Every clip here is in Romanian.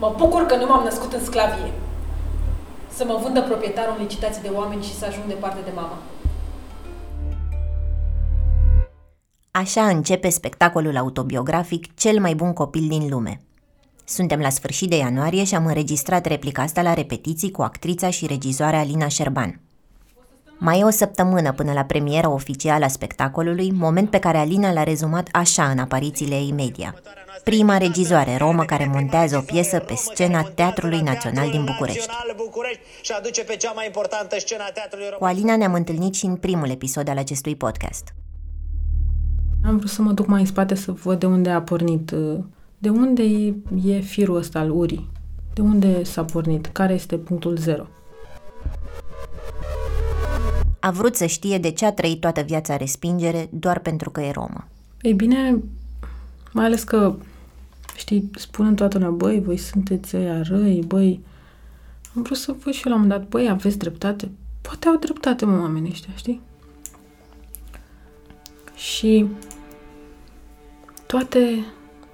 Mă bucur că nu m-am născut în sclavie. Să mă vândă proprietarul în licitații de oameni și să ajung departe de mama. Așa începe spectacolul autobiografic Cel mai bun copil din lume. Suntem la sfârșit de ianuarie și am înregistrat replica asta la repetiții cu actrița și regizoarea Alina Șerban. Mai e o săptămână până la premiera oficială a spectacolului, moment pe care Alina l-a rezumat așa în aparițiile ei media. Prima regizoare romă care montează o piesă pe scena Teatrului Național din București. Cu Alina ne-am întâlnit și în primul episod al acestui podcast. Am vrut să mă duc mai în spate să văd de unde a pornit, de unde e firul ăsta al urii, de unde s-a pornit, care este punctul zero. A vrut să știe de ce a trăit toată viața respingere doar pentru că e romă. Ei bine, mai ales că, știi, spun toată lumea, băi, voi sunteți ăia răi, băi, am vrut să văd și eu la un moment dat, băi, aveți dreptate? Poate au dreptate, mă, oamenii ăștia, știi? Și toate,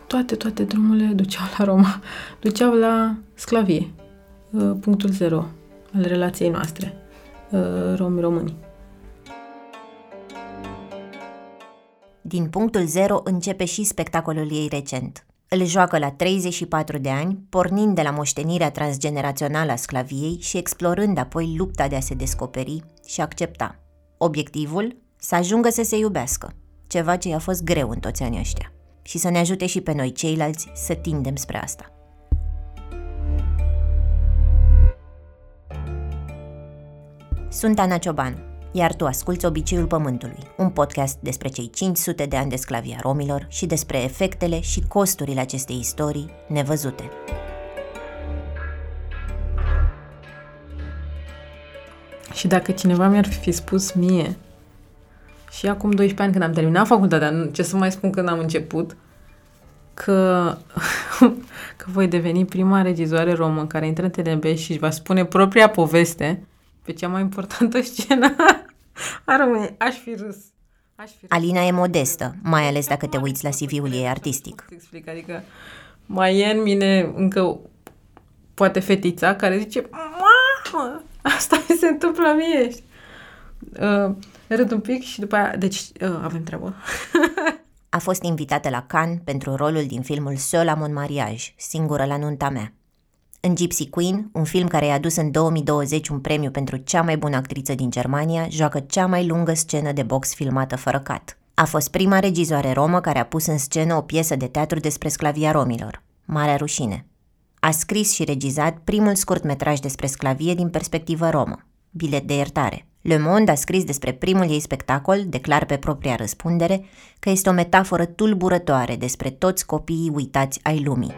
toate, toate drumurile duceau la Roma, duceau la sclavie, uh, punctul zero al relației noastre, uh, romi-români. Din punctul zero începe și spectacolul ei recent. Îl joacă la 34 de ani, pornind de la moștenirea transgenerațională a sclaviei și explorând apoi lupta de a se descoperi și accepta. Obiectivul? Să ajungă să se iubească, ceva ce i-a fost greu în toți anii ăștia, și să ne ajute și pe noi ceilalți să tindem spre asta. Sunt Ana Cioban, iar tu asculți Obiceiul Pământului, un podcast despre cei 500 de ani de sclavia romilor și despre efectele și costurile acestei istorii nevăzute. Și dacă cineva mi-ar fi spus mie și acum 12 ani când am terminat facultatea, ce să mai spun când am început, că, că voi deveni prima regizoare romă care intră în TNB și își va spune propria poveste pe cea mai importantă scenă a României. Aș fi râs. Aș fi râs. Alina e modestă, mai ales dacă te uiți la CV-ul ei artistic. Explic, adică mai e în mine încă poate fetița care zice Mamă, asta mi se întâmplă mie. Uh, râd un pic și după aia, deci uh, avem treabă. A fost invitată la Cannes pentru rolul din filmul Seul mon mariage, singură la nunta mea. În Gypsy Queen, un film care i-a adus în 2020 un premiu pentru cea mai bună actriță din Germania, joacă cea mai lungă scenă de box filmată fără cat. A fost prima regizoare romă care a pus în scenă o piesă de teatru despre sclavia romilor, Marea Rușine. A scris și regizat primul scurtmetraj despre sclavie din perspectivă romă, Bilet de iertare. Le Monde a scris despre primul ei spectacol, declar pe propria răspundere, că este o metaforă tulburătoare despre toți copiii uitați ai lumii.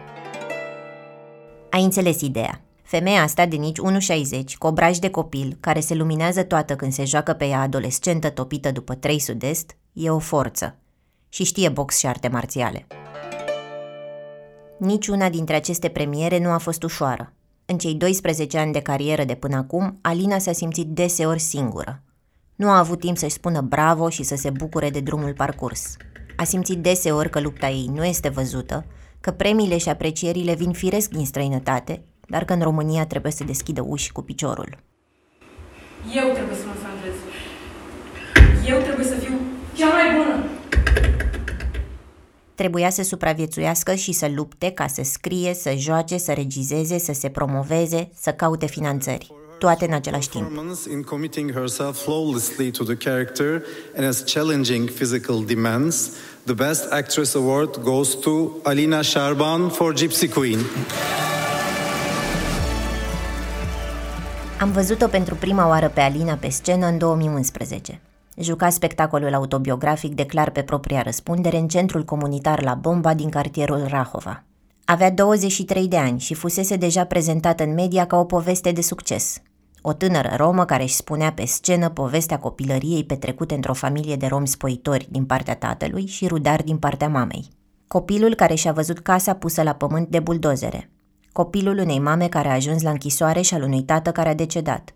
Ai înțeles ideea. Femeia asta de nici 1,60, cu obraj de copil, care se luminează toată când se joacă pe ea adolescentă topită după 3 sud-est, e o forță. Și știe box și arte marțiale. Niciuna dintre aceste premiere nu a fost ușoară. În cei 12 ani de carieră de până acum, Alina s-a simțit deseori singură. Nu a avut timp să-și spună bravo și să se bucure de drumul parcurs. A simțit deseori că lupta ei nu este văzută, că premiile și aprecierile vin firesc din străinătate, dar că în România trebuie să deschidă uși cu piciorul. Eu trebuie să mă salvez. Eu trebuie să fiu cea mai bună. Trebuia să supraviețuiască și să lupte ca să scrie, să joace, să regizeze, să se promoveze, să caute finanțări. Toate în același timp. in committing herself flawlessly to the character and as challenging physical demands, the Best Actress Award goes to Alina Sharban for Gypsy Queen. Am văzut-o pentru prima oară pe Alina pe scenă în 2011. Juca spectacolul autobiografic Declar pe propria răspundere în centrul comunitar La Bomba din cartierul Rahova. Avea 23 de ani și fusese deja prezentată în media ca o poveste de succes. O tânără romă care își spunea pe scenă povestea copilăriei petrecute într-o familie de romi spoitori din partea tatălui și rudari din partea mamei. Copilul care și-a văzut casa pusă la pământ de buldozere. Copilul unei mame care a ajuns la închisoare și al unui tată care a decedat.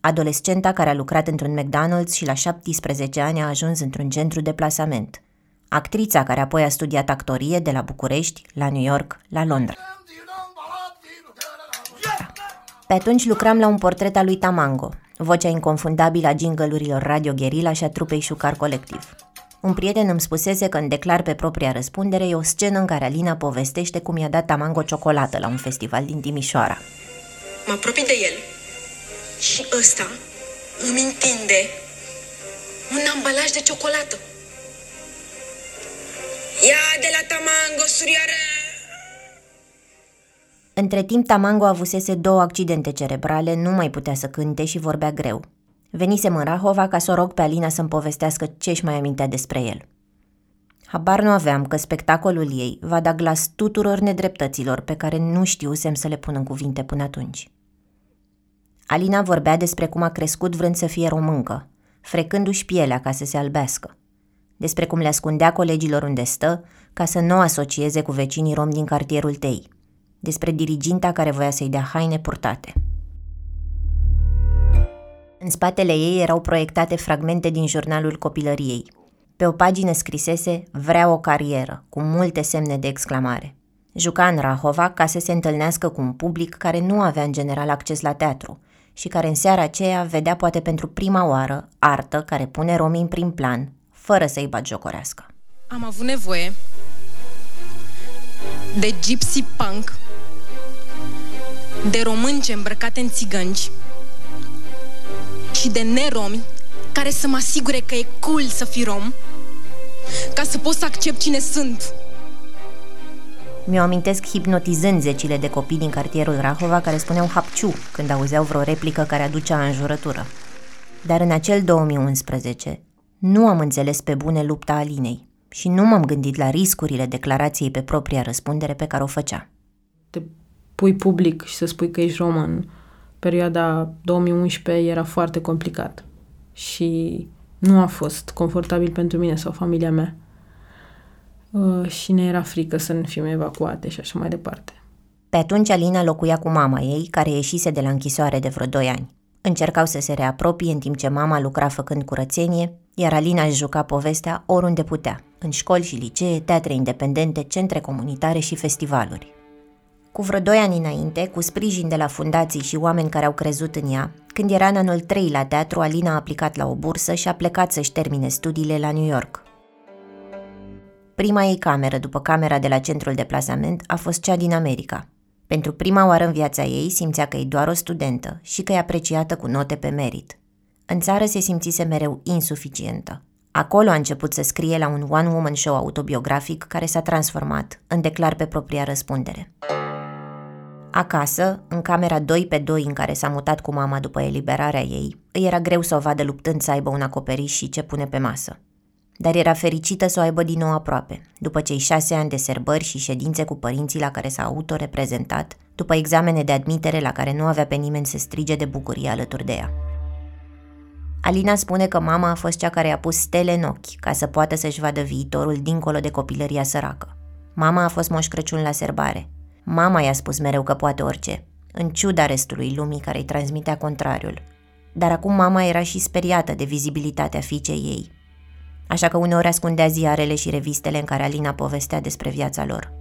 Adolescenta care a lucrat într-un McDonald's și la 17 ani a ajuns într-un centru de plasament. Actrița care apoi a studiat actorie de la București, la New York, la Londra. Pe atunci lucram la un portret al lui Tamango, vocea inconfundabilă a jingle Radio Guerilla și a trupei Șucar Colectiv. Un prieten îmi spusese că în declar pe propria răspundere e o scenă în care Alina povestește cum i-a dat Tamango ciocolată la un festival din Timișoara. Mă apropii de el și ăsta îmi întinde un ambalaj de ciocolată. Ia de la Tamango, surioară! Între timp, Tamango avusese două accidente cerebrale, nu mai putea să cânte și vorbea greu. Venisem în Rahova ca să o rog pe Alina să-mi povestească ce-și mai amintea despre el. Habar nu aveam că spectacolul ei va da glas tuturor nedreptăților pe care nu știusem să le pun în cuvinte până atunci. Alina vorbea despre cum a crescut vrând să fie româncă, frecându-și pielea ca să se albească, despre cum le ascundea colegilor unde stă ca să nu asocieze cu vecinii rom din cartierul Tei, despre diriginta care voia să-i dea haine purtate. În spatele ei erau proiectate fragmente din jurnalul copilăriei. Pe o pagină scrisese Vrea o carieră, cu multe semne de exclamare. Juca în Rahova ca să se întâlnească cu un public care nu avea în general acces la teatru și care în seara aceea vedea poate pentru prima oară artă care pune romii în prim plan, fără să-i batjocorească. Am avut nevoie de gypsy punk, de românce îmbrăcate în țigănci și de neromi care să mă asigure că e cool să fii rom, ca să pot să accept cine sunt. Mi-o amintesc hipnotizând zecile de copii din cartierul Rahova care spuneau hapciu când auzeau vreo replică care aducea înjurătură. Dar în acel 2011 nu am înțeles pe bune lupta Alinei și nu m-am gândit la riscurile declarației pe propria răspundere pe care o făcea. Te pui public și să spui că ești român, perioada 2011 era foarte complicat și nu a fost confortabil pentru mine sau familia mea. Uh, și ne era frică să nu fim evacuate și așa mai departe. Pe atunci Alina locuia cu mama ei, care ieșise de la închisoare de vreo 2 ani. Încercau să se reapropie în timp ce mama lucra făcând curățenie, iar Alina își juca povestea oriunde putea, în școli și licee, teatre independente, centre comunitare și festivaluri. Cu vreo doi ani înainte, cu sprijin de la fundații și oameni care au crezut în ea, când era în anul 3 la teatru, Alina a aplicat la o bursă și a plecat să-și termine studiile la New York. Prima ei cameră după camera de la centrul de plasament a fost cea din America. Pentru prima oară în viața ei simțea că e doar o studentă și că e apreciată cu note pe merit. În țară se simțise mereu insuficientă. Acolo a început să scrie la un one-woman show autobiografic care s-a transformat în declar pe propria răspundere. Acasă, în camera 2 pe 2 în care s-a mutat cu mama după eliberarea ei, îi era greu să o vadă luptând să aibă un acoperiș și ce pune pe masă. Dar era fericită să o aibă din nou aproape, după cei șase ani de serbări și ședințe cu părinții la care s-a autoreprezentat, după examene de admitere la care nu avea pe nimeni să strige de bucurie alături de ea. Alina spune că mama a fost cea care a pus stele în ochi ca să poată să-și vadă viitorul dincolo de copilăria săracă. Mama a fost moș Crăciun la serbare, Mama i-a spus mereu că poate orice, în ciuda restului lumii care îi transmitea contrariul. Dar acum mama era și speriată de vizibilitatea fiicei ei. Așa că uneori ascundea ziarele și revistele în care Alina povestea despre viața lor.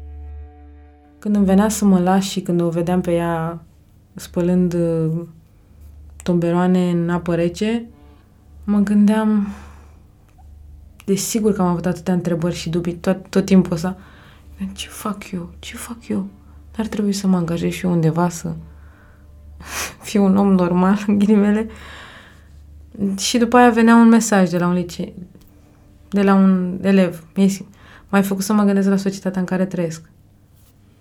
Când îmi venea să mă las și când o vedeam pe ea spălând uh, tomberoane în apă rece, mă gândeam, desigur că am avut atâtea întrebări și dubii tot, tot timpul ăsta. Ce fac eu? Ce fac eu? Ar trebui să mă angajez și eu undeva să fiu un om normal, în ghilimele. Și după aia venea un mesaj de la un liceu, de la un elev. M-ai făcut să mă gândesc la societatea în care trăiesc.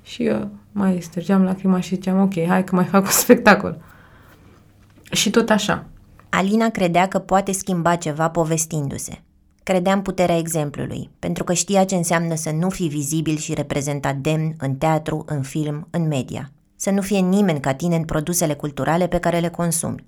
Și eu mai stârgeam lacrima și ziceam, ok, hai că mai fac un spectacol. Și tot așa. Alina credea că poate schimba ceva povestindu-se. Credea în puterea exemplului, pentru că știa ce înseamnă să nu fii vizibil și reprezentat demn în teatru, în film, în media. Să nu fie nimeni ca tine în produsele culturale pe care le consumi.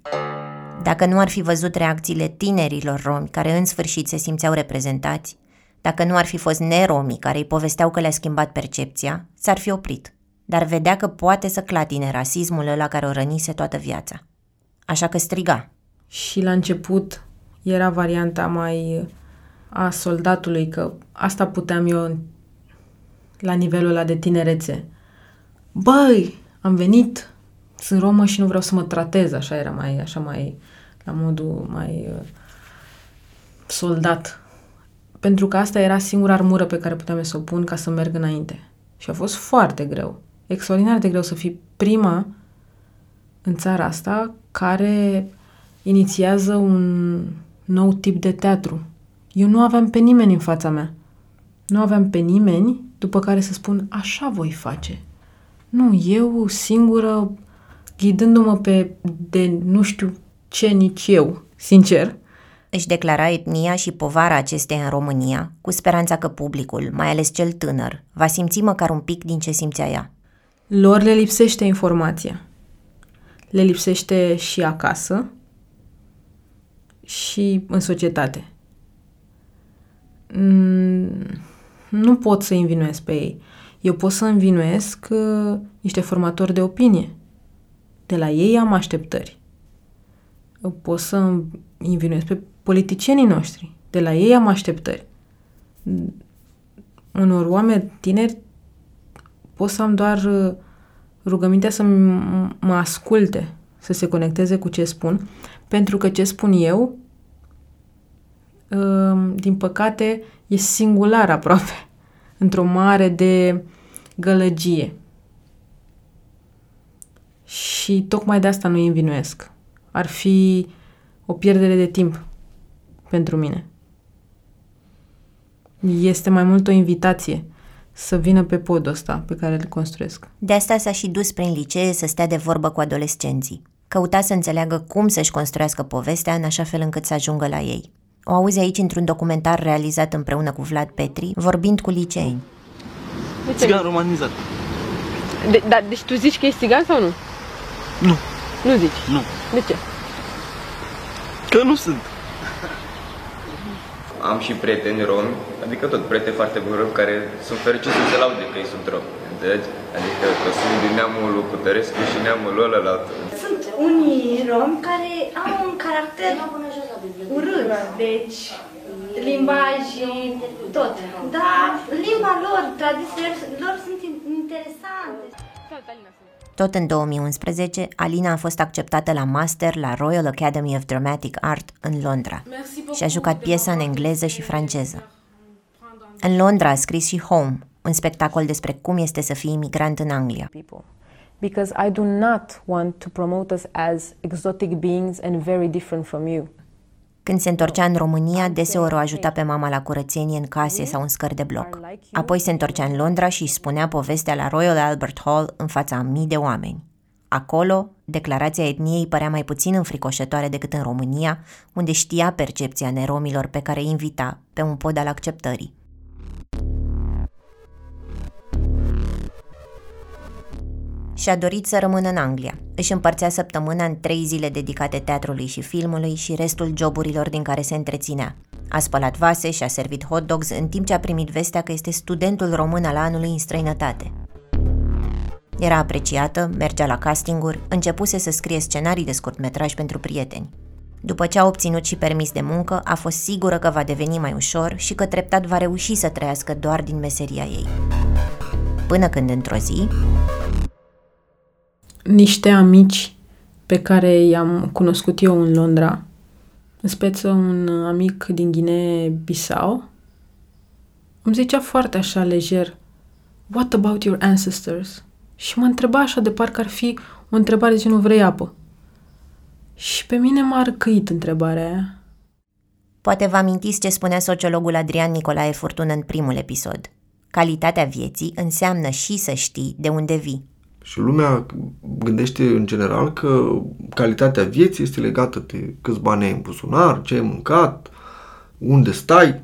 Dacă nu ar fi văzut reacțiile tinerilor romi care în sfârșit se simțeau reprezentați, dacă nu ar fi fost neromii care îi povesteau că le-a schimbat percepția, s-ar fi oprit. Dar vedea că poate să clatine rasismul ăla care o rănise toată viața. Așa că striga. Și la început era varianta mai a soldatului, că asta puteam eu la nivelul ăla de tinerețe. Băi, am venit sunt romă și nu vreau să mă tratez, așa era mai, așa mai, la modul mai uh, soldat. Pentru că asta era singura armură pe care puteam să o pun ca să merg înainte. Și a fost foarte greu, extraordinar de greu să fii prima în țara asta care inițiază un nou tip de teatru. Eu nu aveam pe nimeni în fața mea. Nu aveam pe nimeni după care să spun așa voi face. Nu, eu singură, ghidându-mă pe de nu știu ce nici eu, sincer. Își declara etnia și povara acesteia în România, cu speranța că publicul, mai ales cel tânăr, va simți măcar un pic din ce simțea ea. Lor le lipsește informația. Le lipsește și acasă și în societate. Mm, nu pot să învinuiesc pe ei. Eu pot să învinuiesc uh, niște formatori de opinie. De la ei am așteptări. Eu pot să învinuiesc pe politicienii noștri. De la ei am așteptări. Unor oameni tineri pot să am doar uh, rugămintea să mă asculte, să se conecteze cu ce spun, pentru că ce spun eu, uh, din păcate, e singular aproape, într-o mare de gălăgie. Și tocmai de asta nu îi învinuiesc. Ar fi o pierdere de timp pentru mine. Este mai mult o invitație să vină pe podul ăsta pe care îl construiesc. De asta s-a și dus prin licee să stea de vorbă cu adolescenții. Căuta să înțeleagă cum să-și construiască povestea în așa fel încât să ajungă la ei. O auzi aici într-un documentar realizat împreună cu Vlad Petri, vorbind cu liceeni. Țigan romanizat. De, da, deci tu zici că e țigan sau nu? Nu. Nu zici? Nu. De ce? Că nu sunt. Am și prieteni romi, adică tot prieteni foarte buni romi care sunt fericiți să se laude că ei sunt romi. Înțelegi? Adică că sunt din neamul lui Cutărescu și neamul lui ălălalt. Sunt unii romi care au un caracter urât, deci limbaj, tot. Dar limba lor, tradițiile lor sunt interesante. Tot în 2011, Alina a fost acceptată la master la Royal Academy of Dramatic Art în Londra și a jucat piesa în engleză și franceză. În Londra a scris și Home, un spectacol despre cum este să fii imigrant în Anglia. Because I do not want to promote us as exotic beings and very different from you. Când se întorcea în România, deseori o ajuta pe mama la curățenie în case sau în scări de bloc. Apoi se întorcea în Londra și își spunea povestea la Royal Albert Hall în fața a mii de oameni. Acolo, declarația etniei părea mai puțin înfricoșătoare decât în România, unde știa percepția neromilor pe care îi invita pe un pod al acceptării. Și-a dorit să rămână în Anglia. Își împărțea săptămâna în trei zile dedicate teatrului și filmului și restul joburilor din care se întreținea. A spălat vase și a servit hot dogs în timp ce a primit vestea că este studentul român al anului în străinătate. Era apreciată, mergea la castinguri, începuse să scrie scenarii de scurtmetraj pentru prieteni. După ce a obținut și permis de muncă, a fost sigură că va deveni mai ușor și că treptat va reuși să trăiască doar din meseria ei. Până când într-o zi, niște amici pe care i-am cunoscut eu în Londra, în speță un amic din Guinea-Bissau, îmi zicea foarte așa lejer, What about your ancestors? Și mă întreba așa de parcă ar fi o întrebare de nu vrei apă. Și pe mine m-a răcăit întrebarea aia. Poate vă amintiți ce spunea sociologul Adrian Nicolae Furtun în primul episod. Calitatea vieții înseamnă și să știi de unde vii. Și lumea gândește în general că calitatea vieții este legată de câți bani ai în buzunar, ce ai mâncat, unde stai.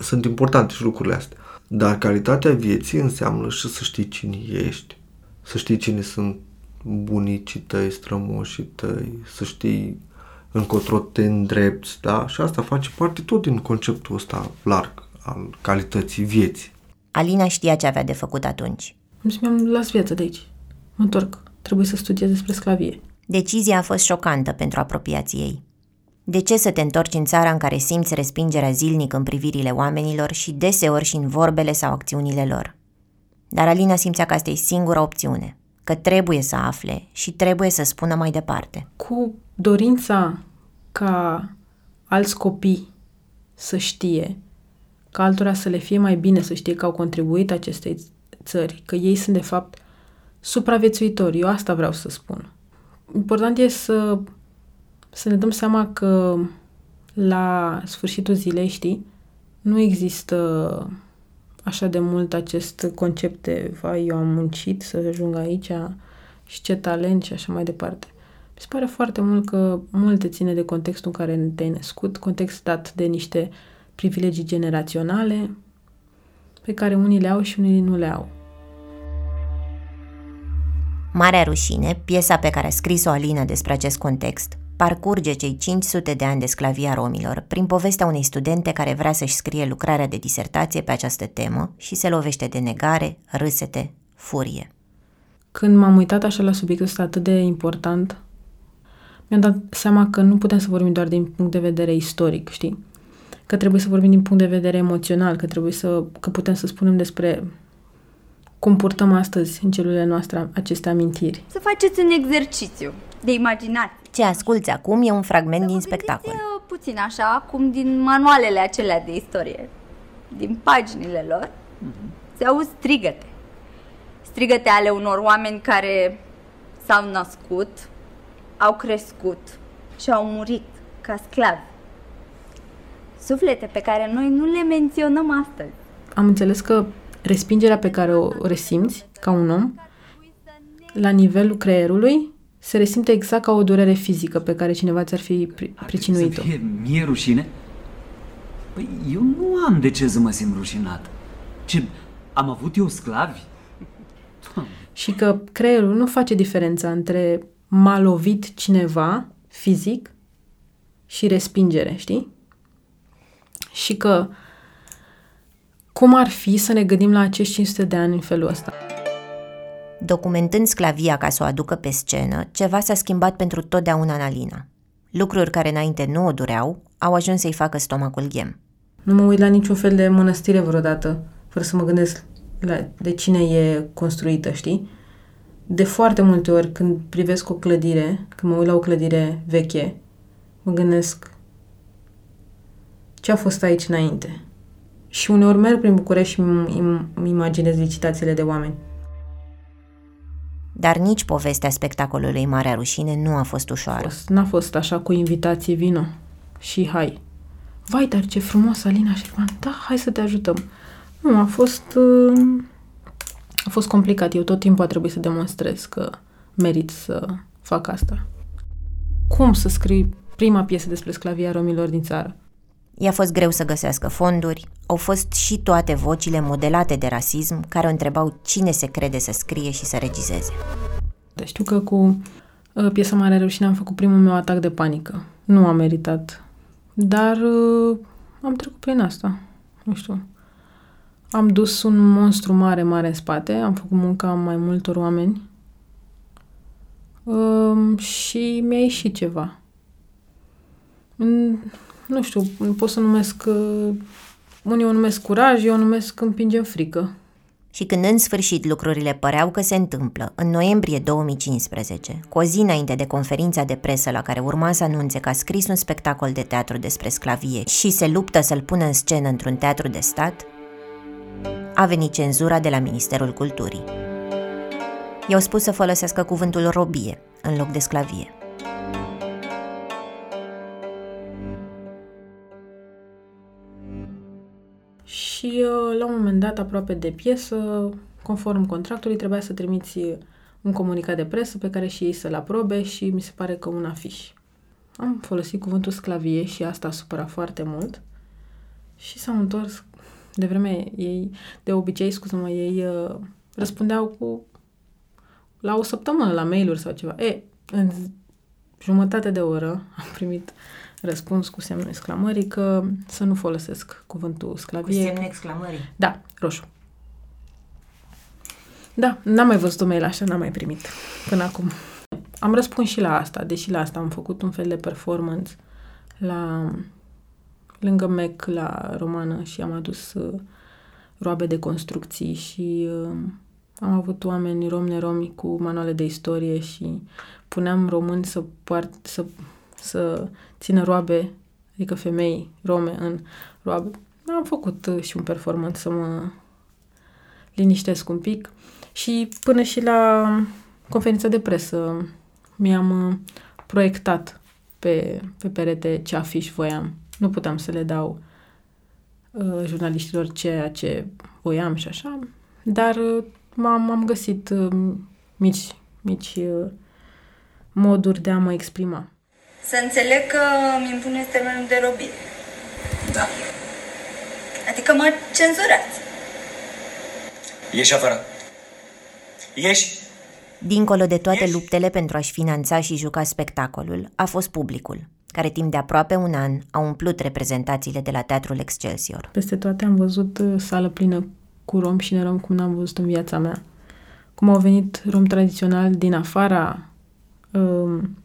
Sunt importante și lucrurile astea. Dar calitatea vieții înseamnă și să știi cine ești, să știi cine sunt bunicii tăi, strămoșii tăi, să știi încotro te îndrepți, da? Și asta face parte tot din conceptul ăsta larg al calității vieții. Alina știa ce avea de făcut atunci. Îmi mi-am las viața de aici mă întorc, trebuie să studiez despre sclavie. Decizia a fost șocantă pentru apropiații ei. De ce să te întorci în țara în care simți respingerea zilnic în privirile oamenilor și deseori și în vorbele sau acțiunile lor? Dar Alina simțea că asta e singura opțiune. că trebuie să afle și trebuie să spună mai departe. Cu dorința ca alți copii să știe, ca altora să le fie mai bine să știe că au contribuit acestei țări, că ei sunt de fapt supraviețuitori. Eu asta vreau să spun. Important e să, să ne dăm seama că la sfârșitul zilei, știi, nu există așa de mult acest concept de vai, eu am muncit să ajung aici și ce talent și așa mai departe. Mi se pare foarte mult că multe ține de contextul în care te-ai născut, context dat de niște privilegii generaționale pe care unii le au și unii nu le au. Marea rușine, piesa pe care a scris-o Alina despre acest context, parcurge cei 500 de ani de sclavie a romilor prin povestea unei studente care vrea să-și scrie lucrarea de disertație pe această temă și se lovește de negare, râsete, furie. Când m-am uitat așa la subiectul ăsta atât de important, mi-am dat seama că nu putem să vorbim doar din punct de vedere istoric, știi? Că trebuie să vorbim din punct de vedere emoțional, că trebuie să, că putem să spunem despre cum purtăm astăzi în celulele noastre aceste amintiri. Să faceți un exercițiu de imaginație. Ce asculți acum e un fragment din spectacol. Uh, puțin așa, cum din manualele acelea de istorie, din paginile lor, uh-huh. se aud strigăte. Strigăte ale unor oameni care s-au născut, au crescut și au murit ca sclavi. Suflete pe care noi nu le menționăm astăzi. Am înțeles că respingerea pe care o resimți ca un om, la nivelul creierului, se resimte exact ca o durere fizică pe care cineva ți-ar fi pricinuit-o. Să fie mie rușine? Păi eu nu am de ce să mă simt rușinat. Ce, am avut eu sclavi? Și că creierul nu face diferența între m-a lovit cineva fizic și respingere, știi? Și că cum ar fi să ne gândim la acești 500 de ani în felul ăsta? Documentând sclavia ca să o aducă pe scenă, ceva s-a schimbat pentru totdeauna în Alina. Lucruri care înainte nu o dureau, au ajuns să-i facă stomacul ghem. Nu mă uit la niciun fel de mănăstire vreodată, fără să mă gândesc la de cine e construită, știi? De foarte multe ori când privesc o clădire, când mă uit la o clădire veche, mă gândesc ce a fost aici înainte. Și uneori merg prin București și îmi imaginez licitațiile de oameni. Dar nici povestea spectacolului Marea Rușine nu a fost ușoară. N-a fost așa cu invitație, vino și hai. Vai, dar ce frumos, Alina Șerban. Da, hai să te ajutăm. Nu, a fost... Uh, a fost complicat. Eu tot timpul a trebuit să demonstrez că merit să fac asta. Cum să scrii prima piesă despre sclavia romilor din țară? I-a fost greu să găsească fonduri, au fost și toate vocile modelate de rasism care o întrebau cine se crede să scrie și să regizeze. Deci știu că cu uh, piesa Mare Rușine am făcut primul meu atac de panică. Nu am meritat. Dar uh, am trecut prin asta. Nu știu. Am dus un monstru mare, mare în spate. Am făcut munca mai multor oameni. Uh, și mi-a ieșit ceva nu știu, pot să numesc, uh, unii o numesc curaj, eu o numesc împinge în frică. Și când în sfârșit lucrurile păreau că se întâmplă, în noiembrie 2015, cu o zi înainte de conferința de presă la care urma să anunțe că a scris un spectacol de teatru despre sclavie și se luptă să-l pună în scenă într-un teatru de stat, a venit cenzura de la Ministerul Culturii. I-au spus să folosească cuvântul robie în loc de sclavie. Și uh, la un moment dat, aproape de piesă, conform contractului, trebuia să trimiți un comunicat de presă pe care și ei să-l aprobe și mi se pare că un afiș. Am folosit cuvântul sclavie și asta a supărat foarte mult și s-au întors de vreme ei, de obicei, scuză-mă, ei uh, răspundeau cu la o săptămână la mail-uri sau ceva. E, în jumătate de oră am primit răspuns cu semnul exclamării că să nu folosesc cuvântul sclavie. Cu semnul exclamării? Da, roșu. Da, n-am mai văzut o mail așa, n-am mai primit până acum. Am răspuns și la asta, deși la asta am făcut un fel de performance la lângă Mac la romană și am adus uh, roabe de construcții și uh, Am avut oameni rom neromi cu manuale de istorie și puneam români să, poart, să, să țină roabe, adică femei rome în roabe. Am făcut uh, și un performance să mă liniștesc un pic și până și la conferința de presă mi-am uh, proiectat pe, pe perete ce afiș voiam. Nu puteam să le dau uh, jurnaliștilor ceea ce voiam și așa, dar uh, m-am, am găsit uh, mici, mici uh, moduri de a mă exprima. Să înțeleg că îmi impuneți termenul de robit. Da. Adică mă cenzurați. Ieși afară. Ieși! Dincolo de toate luptele pentru a-și finanța și juca spectacolul, a fost publicul, care timp de aproape un an a umplut reprezentațiile de la Teatrul Excelsior. Peste toate am văzut uh, sală plină cu rom și nerom cum n-am văzut în viața mea. Cum au venit rom tradițional din afara um,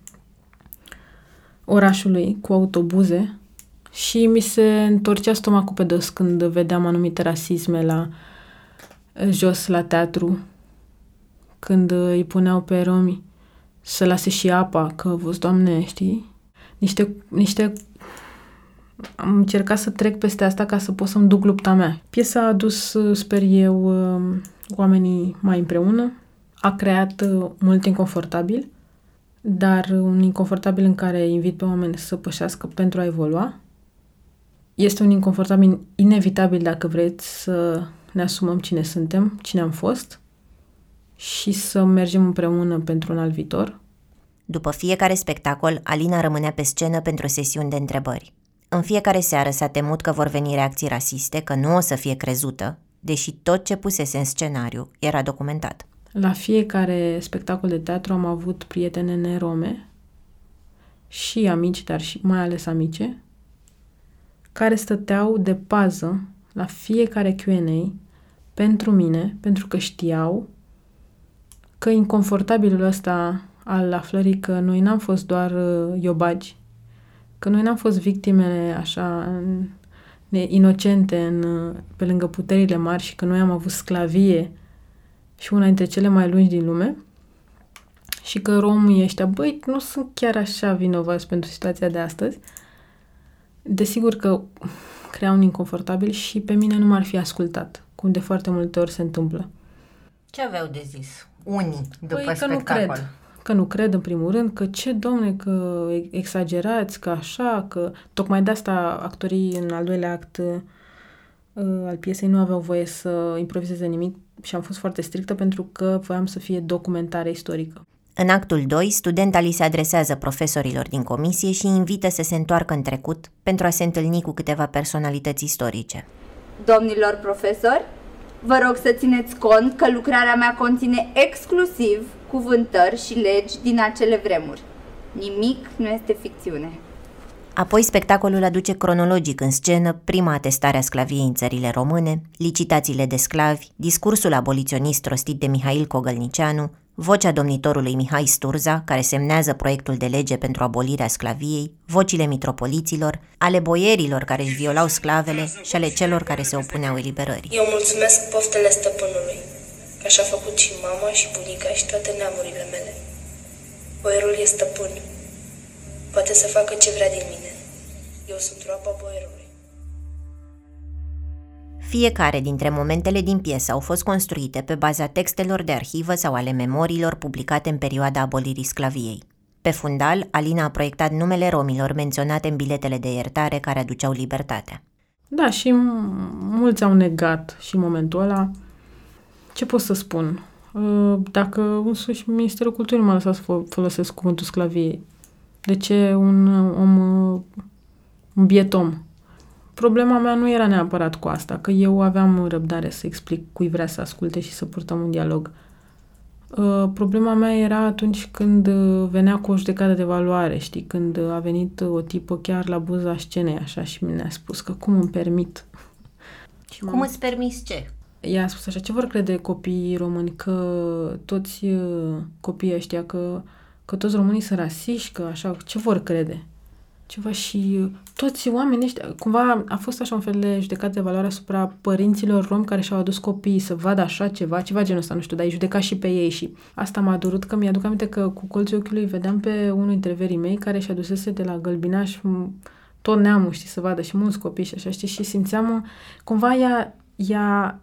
orașului cu autobuze și mi se întorcea stomacul pe dos când vedeam anumite rasisme la uh, jos la teatru, când uh, îi puneau pe romi să lase și apa, că vă doamne, știi? Niște, niște am încercat să trec peste asta ca să pot să-mi duc lupta mea. Piesa a adus, uh, sper eu, uh, oamenii mai împreună, a creat uh, mult inconfortabil, dar un inconfortabil în care invit pe oameni să pășească pentru a evolua. Este un inconfortabil inevitabil dacă vreți să ne asumăm cine suntem, cine am fost și să mergem împreună pentru un alt viitor. După fiecare spectacol, Alina rămânea pe scenă pentru sesiuni de întrebări. În fiecare seară s-a temut că vor veni reacții rasiste, că nu o să fie crezută, deși tot ce pusese în scenariu era documentat. La fiecare spectacol de teatru am avut prietene nerome și amici, dar și mai ales amice, care stăteau de pază la fiecare Q&A pentru mine, pentru că știau că inconfortabilul ăsta al aflării că noi n-am fost doar uh, iobagi, că noi n-am fost victimele așa inocente în, uh, pe lângă puterile mari și că noi am avut sclavie și una dintre cele mai lungi din lume și că romii ăștia, băi, nu sunt chiar așa vinovați pentru situația de astăzi. Desigur că crea un inconfortabil și pe mine nu m-ar fi ascultat, cum de foarte multe ori se întâmplă. Ce aveau de zis unii după păi că spectacol? nu cred. Că nu cred, în primul rând, că ce, domne, că exagerați, că așa, că... Tocmai de asta actorii în al doilea act uh, al piesei nu aveau voie să improvizeze nimic și am fost foarte strictă pentru că voiam să fie documentare istorică. În actul 2, studenta li se adresează profesorilor din comisie și invită să se întoarcă în trecut pentru a se întâlni cu câteva personalități istorice. Domnilor profesori, vă rog să țineți cont că lucrarea mea conține exclusiv cuvântări și legi din acele vremuri. Nimic nu este ficțiune. Apoi spectacolul aduce cronologic în scenă prima atestare a sclaviei în țările române, licitațiile de sclavi, discursul aboliționist rostit de Mihail Cogălnicianu, vocea domnitorului Mihai Sturza, care semnează proiectul de lege pentru abolirea sclaviei, vocile mitropoliților, ale boierilor care își violau sclavele și ale celor care se opuneau eliberării. Eu mulțumesc poftele stăpânului, că așa a făcut și mama și bunica și toate neamurile mele. Boierul e stăpân. Poate să facă ce vrea din mine. Eu sunt roaba boierului. Fiecare dintre momentele din piesă au fost construite pe baza textelor de arhivă sau ale memoriilor publicate în perioada abolirii sclaviei. Pe fundal, Alina a proiectat numele romilor menționate în biletele de iertare care aduceau libertatea. Da, și mulți au negat și în momentul ăla. Ce pot să spun? Uh, dacă însuși Ministerul Culturii m-a lăsat să folosesc cuvântul sclavie, de ce un om, uh, un biet om? Problema mea nu era neapărat cu asta, că eu aveam răbdare să explic cui vrea să asculte și să purtăm un dialog. Uh, problema mea era atunci când venea cu o judecată de valoare, știi, când a venit o tipă chiar la buza scenei așa și mi-a spus că cum îmi permit. Și cum îți permis ce? ea a spus așa, ce vor crede copiii români, că toți copiii ăștia, că, că toți românii sunt rasiști, că așa, ce vor crede? ceva și toți oamenii ăștia, cumva a fost așa un fel de judecat de valoare asupra părinților romi care și-au adus copiii să vadă așa ceva, ceva genul ăsta, nu știu, dar îi judeca și pe ei și asta m-a durut că mi-aduc aminte că cu colțul ochiului vedeam pe unul dintre verii mei care și adusese de la Gălbinaș tot neamul, știi, să vadă și mulți copii și așa, știi, și simțeam, cumva ea, ea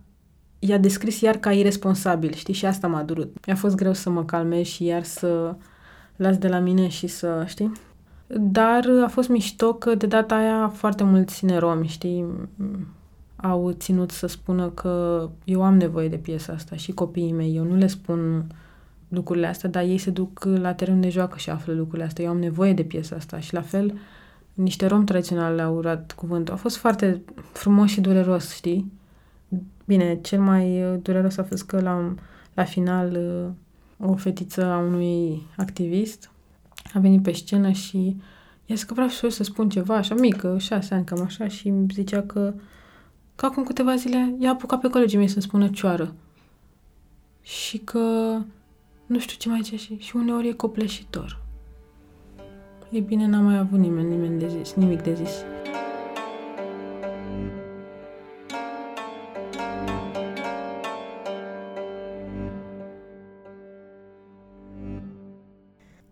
i-a descris iar ca irresponsabil, știi, și asta m-a durut. Mi-a fost greu să mă calmez și iar să las de la mine și să, știi? Dar a fost mișto că de data aia foarte mulți neromi, știi, au ținut să spună că eu am nevoie de piesa asta și copiii mei, eu nu le spun lucrurile astea, dar ei se duc la teren de joacă și află lucrurile astea. Eu am nevoie de piesa asta și la fel niște rom tradiționali le-au urat cuvântul. A fost foarte frumos și dureros, știi? Bine, cel mai dureros a fost că la, la final o fetiță a unui activist a venit pe scenă și i-a zis că vreau și eu să spun ceva, așa mică, șase ani, cam așa, și îmi zicea că, că acum câteva zile i-a apucat pe colegii mei să spună cioară. Și că nu știu ce mai zicea și, și uneori e copleșitor. Ei bine, n-a mai avut nimeni, nimeni de zis, nimic de zis.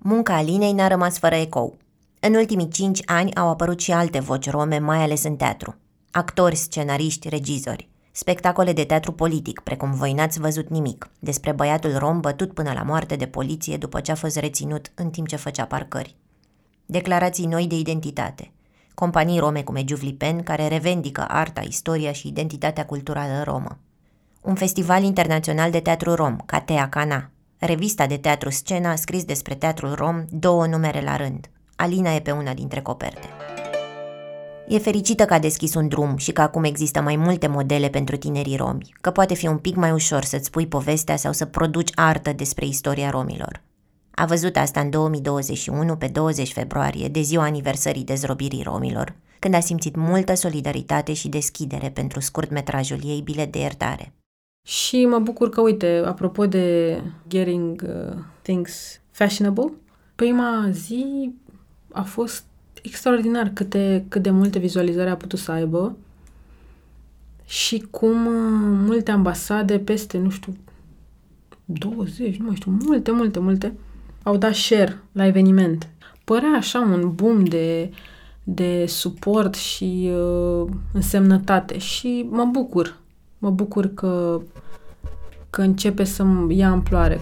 Munca Alinei n-a rămas fără ecou. În ultimii cinci ani au apărut și alte voci rome, mai ales în teatru. Actori, scenariști, regizori. Spectacole de teatru politic, precum Voi n-ați văzut nimic, despre băiatul rom bătut până la moarte de poliție după ce a fost reținut în timp ce făcea parcări. Declarații noi de identitate. Companii rome cum Pen, care revendică arta, istoria și identitatea culturală romă. Un festival internațional de teatru rom, Catea Cana, Revista de teatru Scena a scris despre teatrul rom două numere la rând. Alina e pe una dintre coperte. E fericită că a deschis un drum și că acum există mai multe modele pentru tinerii romi, că poate fi un pic mai ușor să-ți pui povestea sau să produci artă despre istoria romilor. A văzut asta în 2021, pe 20 februarie, de ziua aniversării dezrobirii romilor, când a simțit multă solidaritate și deschidere pentru scurtmetrajul ei Bilet de iertare. Și mă bucur că, uite, apropo de getting uh, things fashionable, prima zi a fost extraordinar câte, cât de multe vizualizări a putut să aibă și cum uh, multe ambasade, peste, nu știu, 20, nu mai știu, multe, multe, multe, au dat share la eveniment. Părea așa un boom de, de suport și uh, însemnătate și mă bucur Mă bucur că, că începe să ia amploare.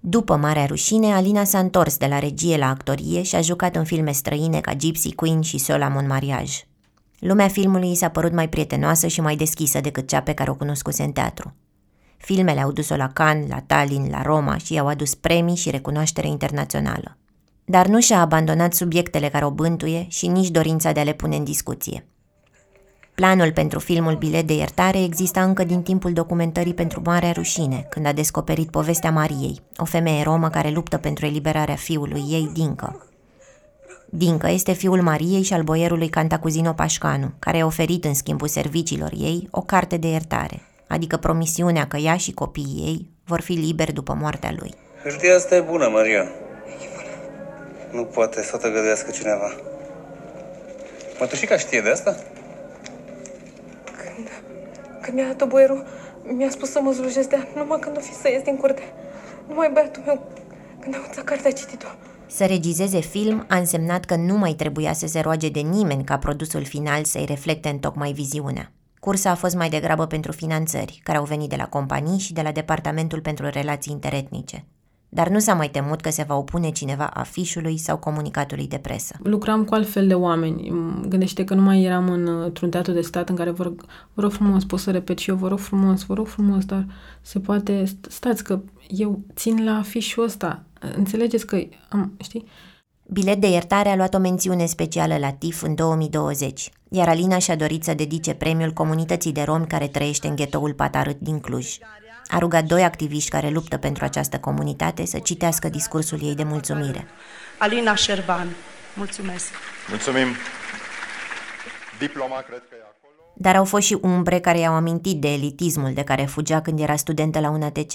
După Marea Rușine, Alina s-a întors de la regie la actorie și a jucat în filme străine ca Gypsy Queen și Sola Mon Mariage. Lumea filmului i s-a părut mai prietenoasă și mai deschisă decât cea pe care o cunoscuse în teatru. Filmele au dus-o la Cannes, la Tallinn, la Roma și i-au adus premii și recunoaștere internațională dar nu și-a abandonat subiectele care o bântuie și nici dorința de a le pune în discuție. Planul pentru filmul Bilet de iertare exista încă din timpul documentării pentru Marea Rușine, când a descoperit povestea Mariei, o femeie romă care luptă pentru eliberarea fiului ei, Dincă. Dincă este fiul Mariei și al boierului Cantacuzino Pașcanu, care a oferit în schimbul serviciilor ei o carte de iertare, adică promisiunea că ea și copiii ei vor fi liberi după moartea lui. Hârtia asta e bună, Maria. Nu poate să o tăgăduiască cineva. Mătușica știe de asta? Când, când mi-a dat-o boierul, mi-a spus să mă slujesc de numai când o fi să ies din curte. Numai băiatul meu, când a înțeles cartea, a citit-o. Să regizeze film a însemnat că nu mai trebuia să se roage de nimeni ca produsul final să-i reflecte în tocmai viziunea. Cursa a fost mai degrabă pentru finanțări, care au venit de la companii și de la Departamentul pentru Relații Interetnice dar nu s-a mai temut că se va opune cineva afișului sau comunicatului de presă. Lucram cu altfel de oameni. Gândește că nu mai eram în, într-un teatru de stat în care vă rog, vă rog frumos, pot să repet și eu, vă rog frumos, vă rog frumos, dar se poate, stați că eu țin la afișul ăsta. Înțelegeți că am, știi? Bilet de iertare a luat o mențiune specială la TIF în 2020, iar Alina și-a dorit să dedice premiul comunității de romi care trăiește în ghetoul Patarât din Cluj. A rugat doi activiști care luptă pentru această comunitate să citească discursul ei de mulțumire. Alina Șerban, mulțumesc. Mulțumim. Diploma, cred că e acolo. Dar au fost și umbre care i-au amintit de elitismul de care fugea când era studentă la UNATC.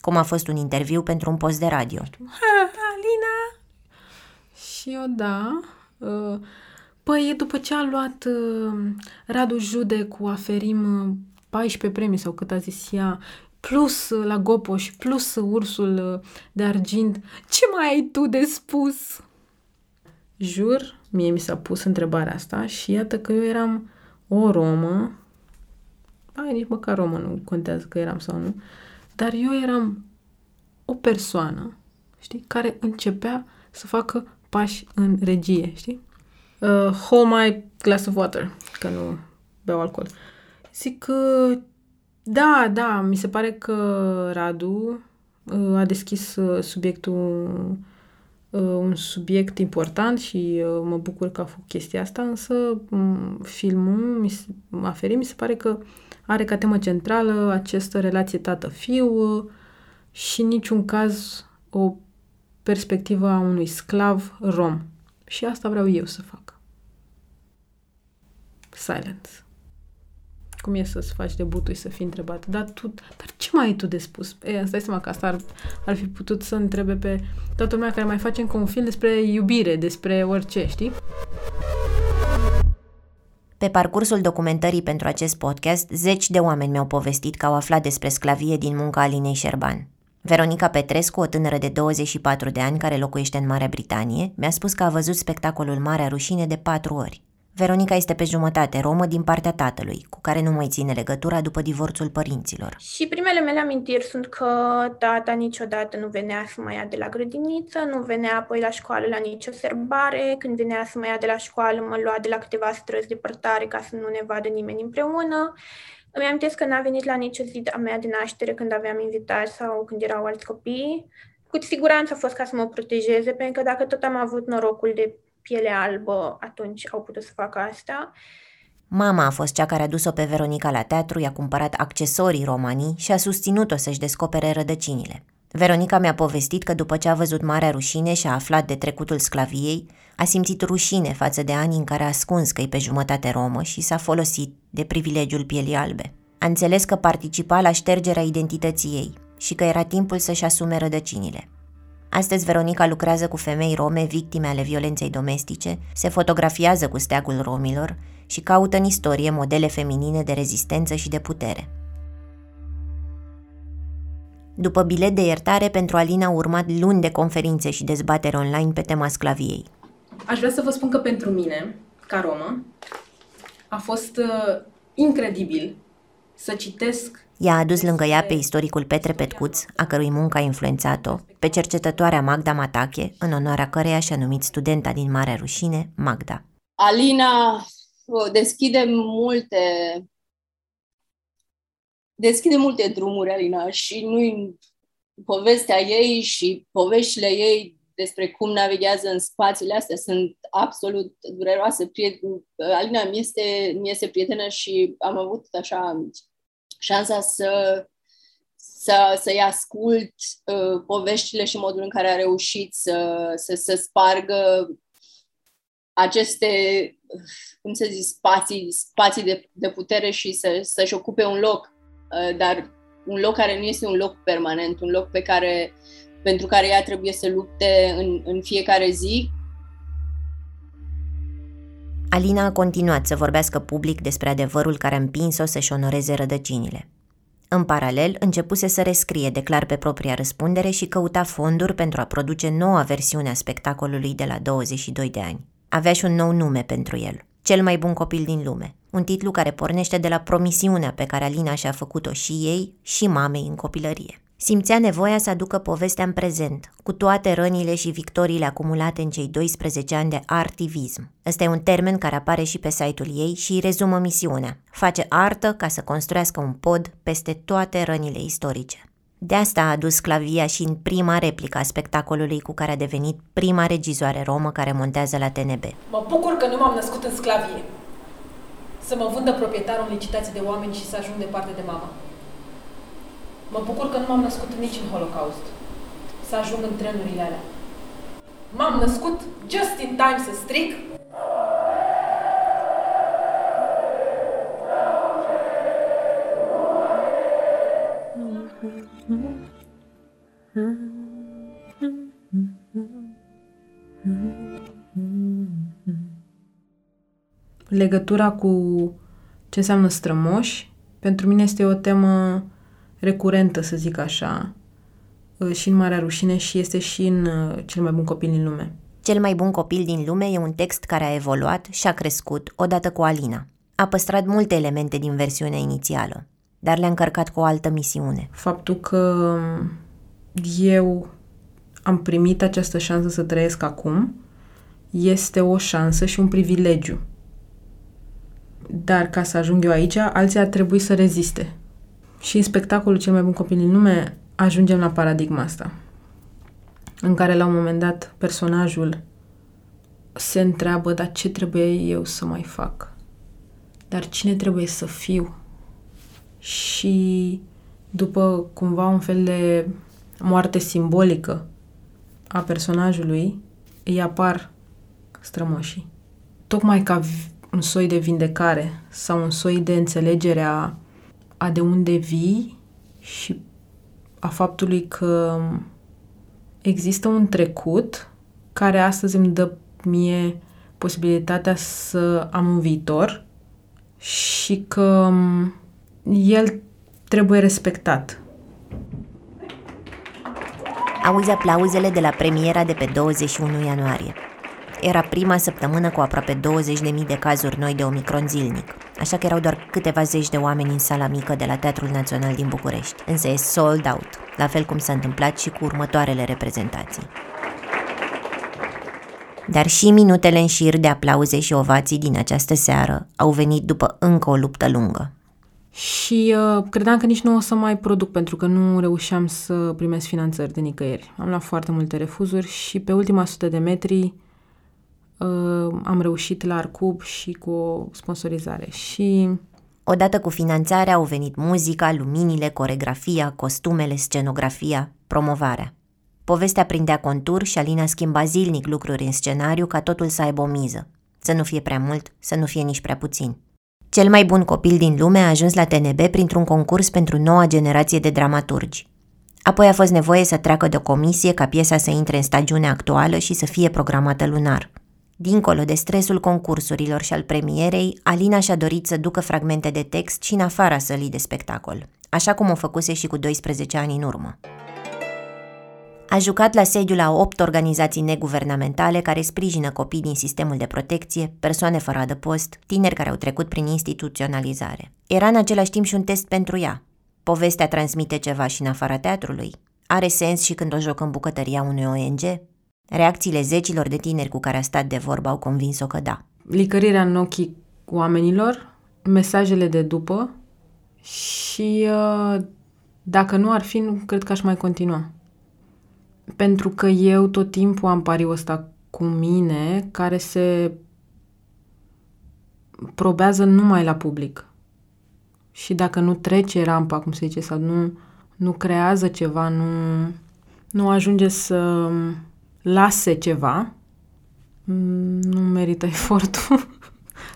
cum a fost un interviu pentru un post de radio. Ha, Alina! Și eu, da. Uh, Păi, după ce a luat uh, Radu Jude cu Aferim uh, 14 premii sau cât a zis ea, plus uh, la Gopoș, plus uh, ursul uh, de argint, ce mai ai tu de spus? Jur, mie mi s-a pus întrebarea asta și iată că eu eram o romă, ai nici măcar romă, nu contează că eram sau nu, dar eu eram o persoană, știi, care începea să facă pași în regie, știi? Uh, hold my glass of water, că nu beau alcool. Zic că, da, da, mi se pare că Radu uh, a deschis uh, subiectul, uh, un subiect important și uh, mă bucur că a făcut chestia asta, însă um, filmul, mi se, Aferi, mi se pare că are ca temă centrală această relație tată-fiu uh, și în niciun caz o perspectivă a unui sclav rom. Și asta vreau eu să fac. Silence. Cum e să-ți faci debutul și să fii întrebat? Dar tu, dar ce mai ai tu de spus? E, îți dai seama că asta ar, ar fi putut să întrebe pe toată lumea care mai face încă un film despre iubire, despre orice, știi? Pe parcursul documentării pentru acest podcast, zeci de oameni mi-au povestit că au aflat despre sclavie din munca Alinei Șerban. Veronica Petrescu, o tânără de 24 de ani care locuiește în Marea Britanie, mi-a spus că a văzut spectacolul Marea Rușine de patru ori. Veronica este pe jumătate romă din partea tatălui, cu care nu mai ține legătura după divorțul părinților. Și primele mele amintiri sunt că tata niciodată nu venea să mă ia de la grădiniță, nu venea apoi la școală la nicio serbare, când venea să mă ia de la școală mă lua de la câteva străzi depărtare ca să nu ne vadă nimeni împreună. Îmi amintesc că n-a venit la nicio zi a mea de naștere când aveam invitați sau când erau alți copii. Cu siguranță a fost ca să mă protejeze, pentru că dacă tot am avut norocul de piele albă, atunci au putut să facă asta. Mama a fost cea care a dus-o pe Veronica la teatru, i-a cumpărat accesorii romanii și a susținut-o să-și descopere rădăcinile. Veronica mi-a povestit că după ce a văzut Marea Rușine și a aflat de trecutul sclaviei, a simțit rușine față de ani în care a ascuns că e pe jumătate romă și s-a folosit de privilegiul pielii albe. A înțeles că participa la ștergerea identității ei și că era timpul să-și asume rădăcinile. Astăzi Veronica lucrează cu femei rome victime ale violenței domestice, se fotografiază cu steagul romilor și caută în istorie modele feminine de rezistență și de putere. După bilet de iertare, pentru Alina au urmat luni de conferințe și dezbatere online pe tema sclaviei. Aș vrea să vă spun că pentru mine, ca romă, a fost uh, incredibil să citesc Ea a adus lângă ea pe istoricul Petre Petcuț, a cărui muncă a influențat-o, pe cercetătoarea Magda Matache, în onoarea căreia și-a numit studenta din Marea Rușine, Magda. Alina uh, deschide multe deschide multe drumuri, Alina, și nu povestea ei și poveștile ei despre cum navighează în spațiile astea sunt absolut dureroase. Alina mi este, mi este prietenă și am avut așa șansa să, să, să-i ascult uh, poveștile și modul în care a reușit să, să, să spargă aceste, cum să zic, spații, spații de, de putere și să, să-și ocupe un loc, uh, dar un loc care nu este un loc permanent, un loc pe care, pentru care ea trebuie să lupte în, în fiecare zi Alina a continuat să vorbească public despre adevărul care a împins-o să-și onoreze rădăcinile. În paralel, începuse să rescrie declar pe propria răspundere și căuta fonduri pentru a produce noua versiune a spectacolului de la 22 de ani. Avea și un nou nume pentru el, Cel mai bun copil din lume, un titlu care pornește de la promisiunea pe care Alina și-a făcut-o și ei și mamei în copilărie. Simțea nevoia să aducă povestea în prezent, cu toate rănile și victoriile acumulate în cei 12 ani de artivism. Ăsta e un termen care apare și pe site-ul ei și îi rezumă misiunea. Face artă ca să construiască un pod peste toate rănile istorice. De asta a adus sclavia și în prima replică a spectacolului cu care a devenit prima regizoare romă care montează la TNB. Mă bucur că nu m-am născut în sclavie. Să mă vândă proprietarul în licitații de oameni și să ajung departe de mama. Mă bucur că nu m-am născut nici în Holocaust. Să ajung în trenurile alea. M-am născut just in time să stric Legătura cu ce înseamnă strămoși, pentru mine este o temă recurentă, să zic așa, uh, și în Marea Rușine și este și în uh, Cel mai bun copil din lume. Cel mai bun copil din lume e un text care a evoluat și a crescut odată cu Alina. A păstrat multe elemente din versiunea inițială, dar le-a încărcat cu o altă misiune. Faptul că eu am primit această șansă să trăiesc acum este o șansă și un privilegiu. Dar ca să ajung eu aici, alții ar trebui să reziste. Și în spectacolul Cel mai bun copil din lume ajungem la paradigma asta, în care la un moment dat personajul se întreabă, dar ce trebuie eu să mai fac? Dar cine trebuie să fiu? Și după cumva un fel de moarte simbolică a personajului, îi apar strămoșii. Tocmai ca un soi de vindecare sau un soi de înțelegere a, a de unde vii și a faptului că există un trecut care astăzi îmi dă mie posibilitatea să am un viitor și că el trebuie respectat. Auzi aplauzele de la premiera de pe 21 ianuarie. Era prima săptămână cu aproape 20.000 de cazuri noi de Omicron zilnic, așa că erau doar câteva zeci de oameni în sala mică de la Teatrul Național din București, însă e sold out, la fel cum s-a întâmplat și cu următoarele reprezentații. Dar și minutele în șir de aplauze și ovații din această seară au venit după încă o luptă lungă. Și uh, credeam că nici nu o să mai produc pentru că nu reușeam să primesc finanțări de nicăieri. Am luat foarte multe refuzuri și pe ultima sută de metri uh, am reușit la Arcub și cu o sponsorizare. Și Odată cu finanțarea au venit muzica, luminile, coregrafia, costumele, scenografia, promovarea. Povestea prindea contur și Alina schimba zilnic lucruri în scenariu ca totul să aibă o miză. Să nu fie prea mult, să nu fie nici prea puțin. Cel mai bun copil din lume a ajuns la TNB printr-un concurs pentru noua generație de dramaturgi. Apoi a fost nevoie să treacă de o comisie ca piesa să intre în stagiunea actuală și să fie programată lunar. Dincolo de stresul concursurilor și al premierei, Alina și-a dorit să ducă fragmente de text și în afara sălii de spectacol, așa cum o făcuse și cu 12 ani în urmă. A jucat la sediu la opt organizații neguvernamentale care sprijină copii din sistemul de protecție, persoane fără adăpost, tineri care au trecut prin instituționalizare. Era în același timp și un test pentru ea. Povestea transmite ceva și în afara teatrului. Are sens și când o joc în bucătăria unui ONG? Reacțiile zecilor de tineri cu care a stat de vorbă au convins-o că da. Licărirea în ochii oamenilor, mesajele de după și uh, dacă nu ar fi, nu cred că aș mai continua. Pentru că eu tot timpul am pariul ăsta cu mine care se probează numai la public. Și dacă nu trece rampa, cum se zice, sau nu, nu creează ceva, nu, nu ajunge să lase ceva, nu merită efortul.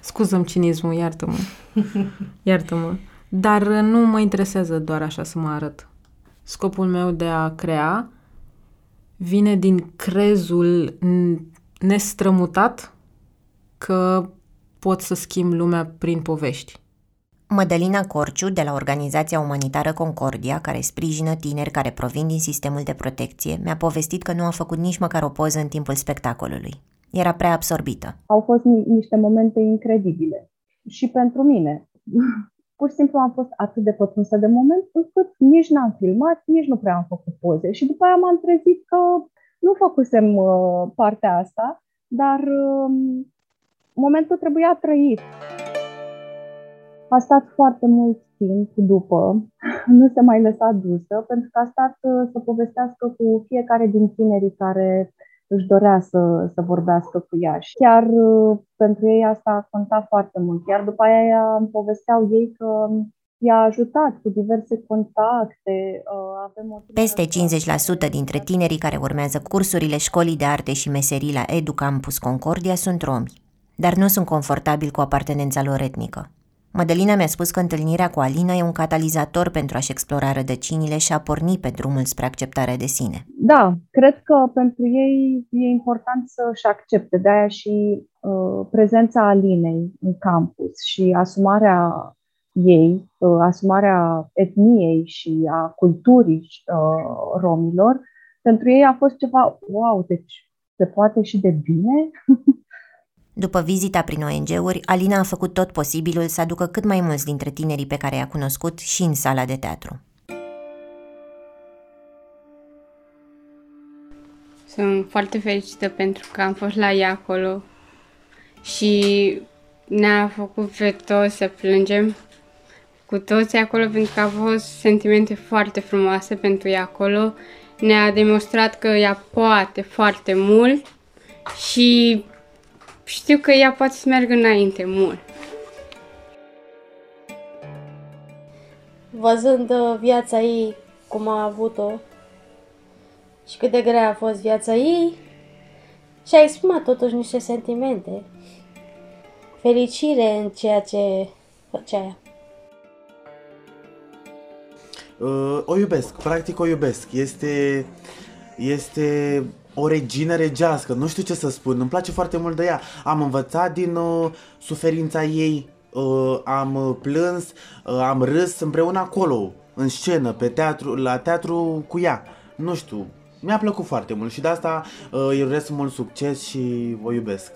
Scuză-mi cinismul, iartă-mă. Iartă-mă. Dar nu mă interesează doar așa să mă arăt. Scopul meu de a crea vine din crezul nestrămutat că pot să schimb lumea prin povești. Mădălina Corciu, de la organizația umanitară Concordia, care sprijină tineri care provin din sistemul de protecție, mi-a povestit că nu a făcut nici măcar o poză în timpul spectacolului. Era prea absorbită. Au fost ni- niște momente incredibile. Și pentru mine. Pur și simplu am fost atât de pătrunsă de moment încât nici n-am filmat, nici nu prea am făcut poze. Și după aia m-am trezit că nu făcusem uh, partea asta, dar uh, momentul trebuia trăit. A stat foarte mult timp după, nu se mai lăsa dusă, pentru că a stat uh, să povestească cu fiecare din tinerii care își dorea să, să vorbească cu ea. Și chiar uh, pentru ei asta a contat foarte mult. Iar după aia îmi povesteau ei că i-a ajutat cu diverse contacte. Uh, avem o Peste 50% dintre tinerii care urmează cursurile școlii de arte și meserii la Edu Campus Concordia sunt romi, dar nu sunt confortabili cu apartenența lor etnică. Mădălina mi-a spus că întâlnirea cu Alina e un catalizator pentru a-și explora rădăcinile și a porni pe drumul spre acceptarea de sine. Da, cred că pentru ei e important să-și accepte. De aia și uh, prezența Alinei în campus și asumarea ei, uh, asumarea etniei și a culturii uh, romilor, pentru ei a fost ceva, wow, deci se poate și de bine? După vizita prin ONG-uri, Alina a făcut tot posibilul să aducă cât mai mulți dintre tinerii pe care i-a cunoscut și în sala de teatru. Sunt foarte fericită pentru că am fost la ea acolo și ne-a făcut pe toți să plângem cu toți acolo pentru că au fost sentimente foarte frumoase pentru ea acolo. Ne-a demonstrat că ea poate foarte mult și știu că ea poate să meargă înainte mult. Văzând uh, viața ei, cum a avut-o și cât de grea a fost viața ei, și-a exprimat totuși niște sentimente. Fericire în ceea ce făcea ea. Uh, o iubesc, practic o iubesc. Este, este o regină regească, nu știu ce să spun, îmi place foarte mult de ea. Am învățat din uh, suferința ei, uh, am uh, plâns, uh, am râs împreună acolo, în scenă, pe teatru, la teatru cu ea. Nu știu, mi-a plăcut foarte mult și de asta uh, îi urez mult succes și o iubesc.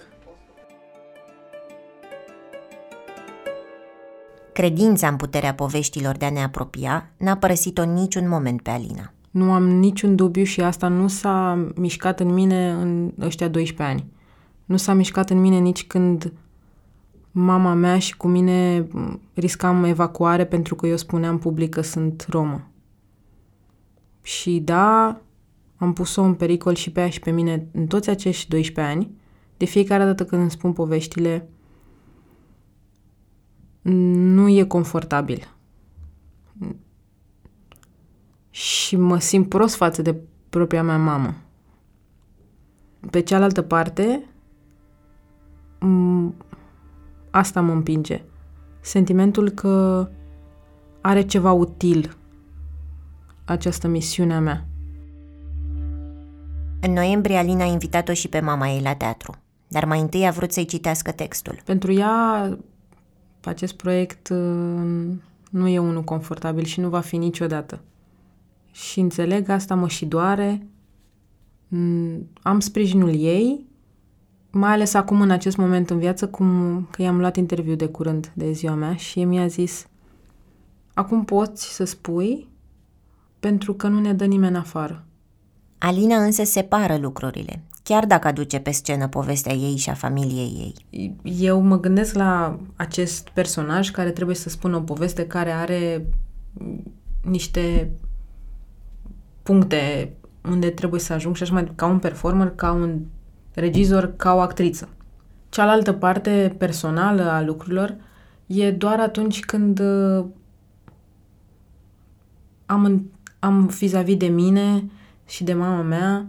Credința în puterea poveștilor de a ne apropia n-a părăsit-o niciun moment pe Alina. Nu am niciun dubiu și asta nu s-a mișcat în mine în ăștia 12 ani. Nu s-a mișcat în mine nici când mama mea și cu mine riscam evacuare pentru că eu spuneam public că sunt romă. Și da, am pus-o în pericol și pe ea și pe mine în toți acești 12 ani. De fiecare dată când îmi spun poveștile, nu e confortabil. Și mă simt prost față de propria mea mamă. Pe cealaltă parte, asta mă împinge. Sentimentul că are ceva util această misiune a mea. În noiembrie, Alina a invitat-o și pe mama ei la teatru, dar mai întâi a vrut să-i citească textul. Pentru ea, acest proiect uh, nu e unul confortabil și nu va fi niciodată. Și înțeleg, asta mă și doare. Mm, am sprijinul ei, mai ales acum în acest moment în viață, cum că i-am luat interviu de curând de ziua mea și mi-a zis acum poți să spui pentru că nu ne dă nimeni afară. Alina însă separă lucrurile, chiar dacă aduce pe scenă povestea ei și a familiei ei. Eu mă gândesc la acest personaj care trebuie să spună o poveste care are niște puncte unde trebuie să ajung și așa mai ca un performer, ca un regizor, ca o actriță. Cealaltă parte personală a lucrurilor e doar atunci când uh, am, am vis-a-vis de mine și de mama mea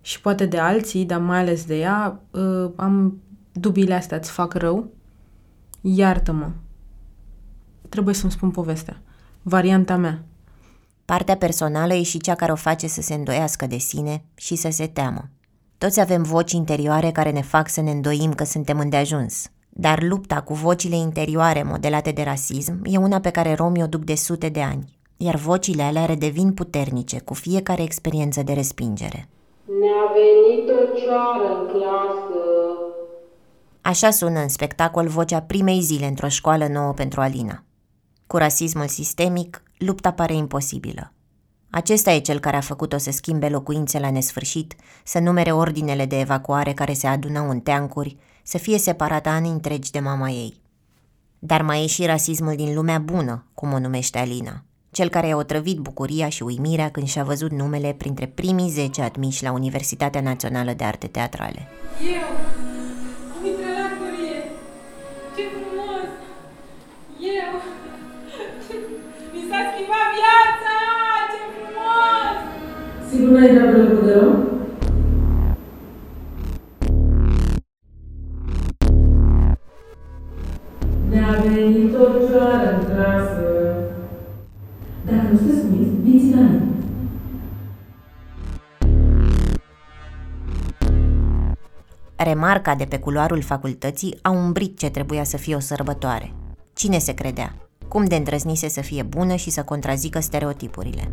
și poate de alții, dar mai ales de ea, uh, am dubiile astea, îți fac rău, iartă-mă. Trebuie să-mi spun povestea. Varianta mea. Partea personală e și cea care o face să se îndoiască de sine și să se teamă. Toți avem voci interioare care ne fac să ne îndoim că suntem îndeajuns. Dar lupta cu vocile interioare modelate de rasism e una pe care romii o duc de sute de ani, iar vocile alea redevin puternice cu fiecare experiență de respingere. Ne-a venit o cioară în clasă. Așa sună în spectacol vocea primei zile într-o școală nouă pentru Alina. Cu rasismul sistemic, lupta pare imposibilă. Acesta e cel care a făcut-o să schimbe locuințe la nesfârșit, să numere ordinele de evacuare care se adunau în teancuri, să fie separată ani întregi de mama ei. Dar mai e și rasismul din lumea bună, cum o numește Alina, cel care i-a otrăvit bucuria și uimirea când și-a văzut numele printre primii 10 admiși la Universitatea Națională de Arte Teatrale. Eu, viața! Ce frumos! Sigur n-ai dat plăcut de rău? Ne-a A venit o cioară în clasă. Dacă nu sunteți convins, vinți la mine. Remarca de pe culoarul facultății a umbrit ce trebuia să fie o sărbătoare. Cine se credea? Cum de îndrăznise să fie bună și să contrazică stereotipurile?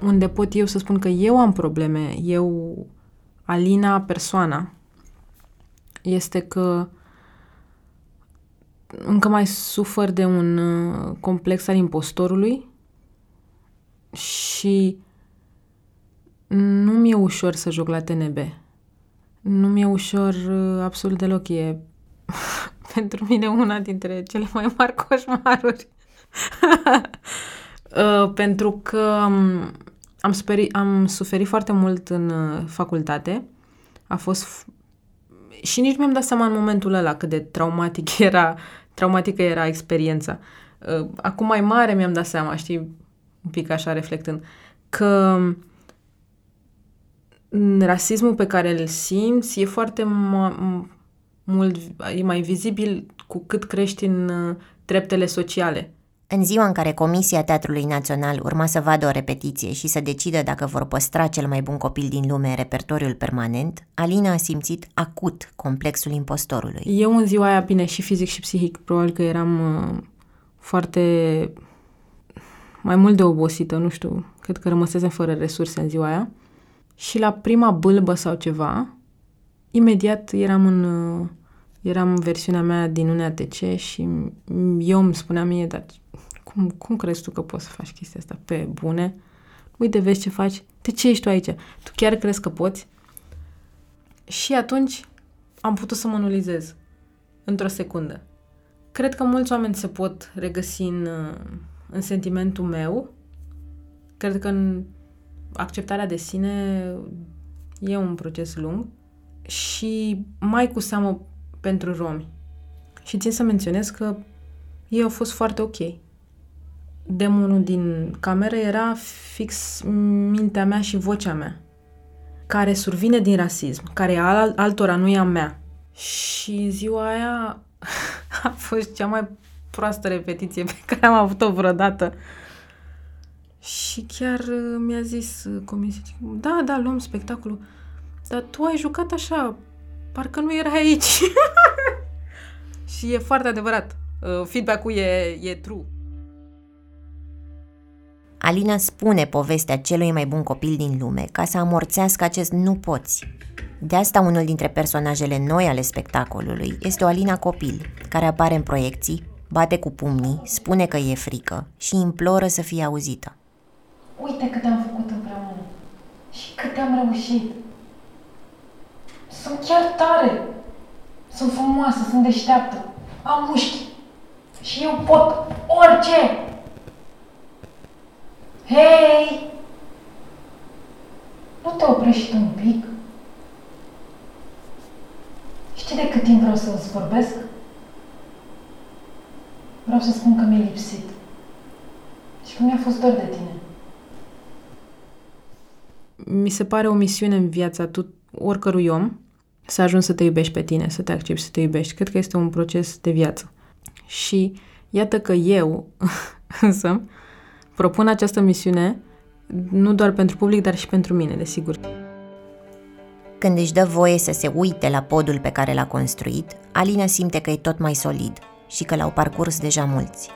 Unde pot eu să spun că eu am probleme, eu, Alina, persoana, este că încă mai sufăr de un uh, complex al impostorului și nu mi-e ușor să joc la TNB. Nu mi-e ușor uh, absolut deloc. E pentru mine una dintre cele mai mari coșmaruri. uh, pentru că um, am, superi, am suferit foarte mult în uh, facultate. A fost... F- și nici mi-am dat seama în momentul ăla cât de traumatic era, traumatică era experiența. Uh, acum mai mare mi-am dat seama, știi, un pic așa reflectând, că rasismul pe care îl simți e foarte ma- mult, e mai vizibil cu cât crești în uh, treptele sociale. În ziua în care Comisia Teatrului Național urma să vadă o repetiție și să decidă dacă vor păstra cel mai bun copil din lume în repertoriul permanent, Alina a simțit acut complexul impostorului. Eu în ziua aia, bine, și fizic și psihic, probabil că eram uh, foarte mai mult de obosită, nu știu, cred că rămăsesem fără resurse în ziua aia. Și la prima bâlbă sau ceva, imediat eram în, uh, eram în versiunea mea din UNATC și eu îmi spuneam mie, dar cum, cum crezi tu că poți să faci chestia asta pe bune? Uite, vezi ce faci? De ce ești tu aici? Tu chiar crezi că poți? Și atunci am putut să mă anulizez într-o secundă. Cred că mulți oameni se pot regăsi în, în sentimentul meu. Cred că în acceptarea de sine e un proces lung și mai cu seamă pentru romi. Și țin să menționez că ei au fost foarte ok. Demonul din cameră era fix mintea mea și vocea mea, care survine din rasism, care al altora nu e a mea. Și ziua aia a fost cea mai proastă repetiție pe care am avut-o vreodată. Și chiar uh, mi-a zis uh, comisia, da, da, luăm spectacolul, dar tu ai jucat așa, parcă nu era aici. și e foarte adevărat. Uh, feedback-ul e, e true. Alina spune povestea celui mai bun copil din lume ca să amorțească acest nu poți. De asta unul dintre personajele noi ale spectacolului este o Alina copil, care apare în proiecții, bate cu pumnii, spune că e frică și imploră să fie auzită. Uite cât am făcut împreună și cât am reușit. Sunt chiar tare. Sunt frumoasă, sunt deșteaptă. Am mușchi. Și eu pot orice. Hei! Nu te oprești un pic? Știi de cât timp vreau să-ți vorbesc? Vreau să spun că mi-ai lipsit. Și că mi-a fost dor de tine. Mi se pare o misiune în viața tu, oricărui om să ajungi să te iubești pe tine, să te accepti să te iubești. Cred că este un proces de viață. Și iată că eu, însă, propun această misiune nu doar pentru public, dar și pentru mine, desigur. Când își dă voie să se uite la podul pe care l-a construit, Alina simte că e tot mai solid și că l-au parcurs deja mulți.